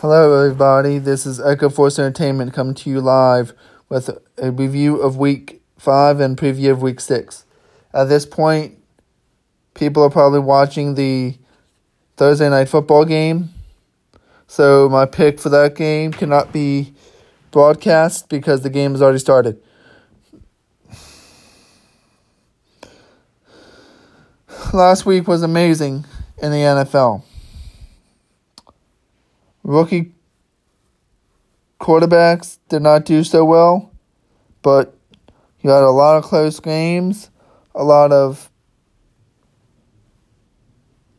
Hello, everybody. This is Echo Force Entertainment coming to you live with a review of week five and preview of week six. At this point, people are probably watching the Thursday night football game. So, my pick for that game cannot be broadcast because the game has already started. Last week was amazing in the NFL rookie quarterbacks did not do so well, but you had a lot of close games, a lot of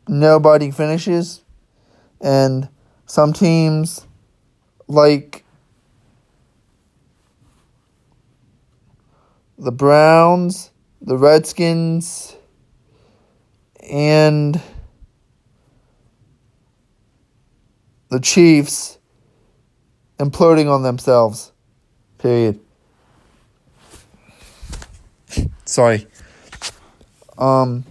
nobody finishes, and some teams like the Browns, the Redskins, and the Chiefs imploding on themselves. Period. Sorry. Um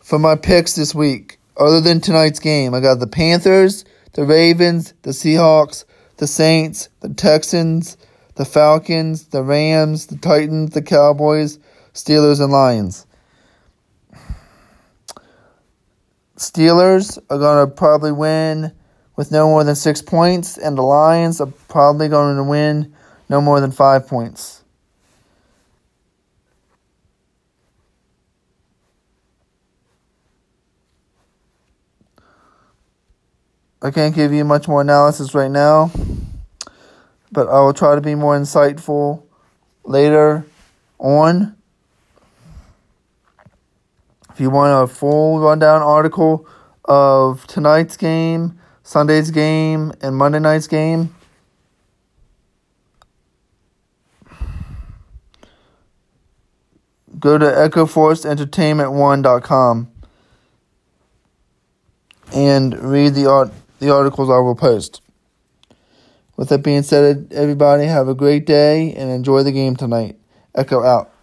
For my picks this week, other than tonight's game, I got the Panthers, the Ravens, the Seahawks, the Saints, the Texans, the Falcons, the Rams, the Titans, the Cowboys, Steelers, and Lions. Steelers are going to probably win with no more than six points, and the Lions are probably going to win no more than five points. I can't give you much more analysis right now but I will try to be more insightful later on. If you want a full rundown article of tonight's game, Sunday's game, and Monday night's game, go to echoforceentertainment1.com and read the art the articles I will post. With that being said, everybody have a great day and enjoy the game tonight. Echo out.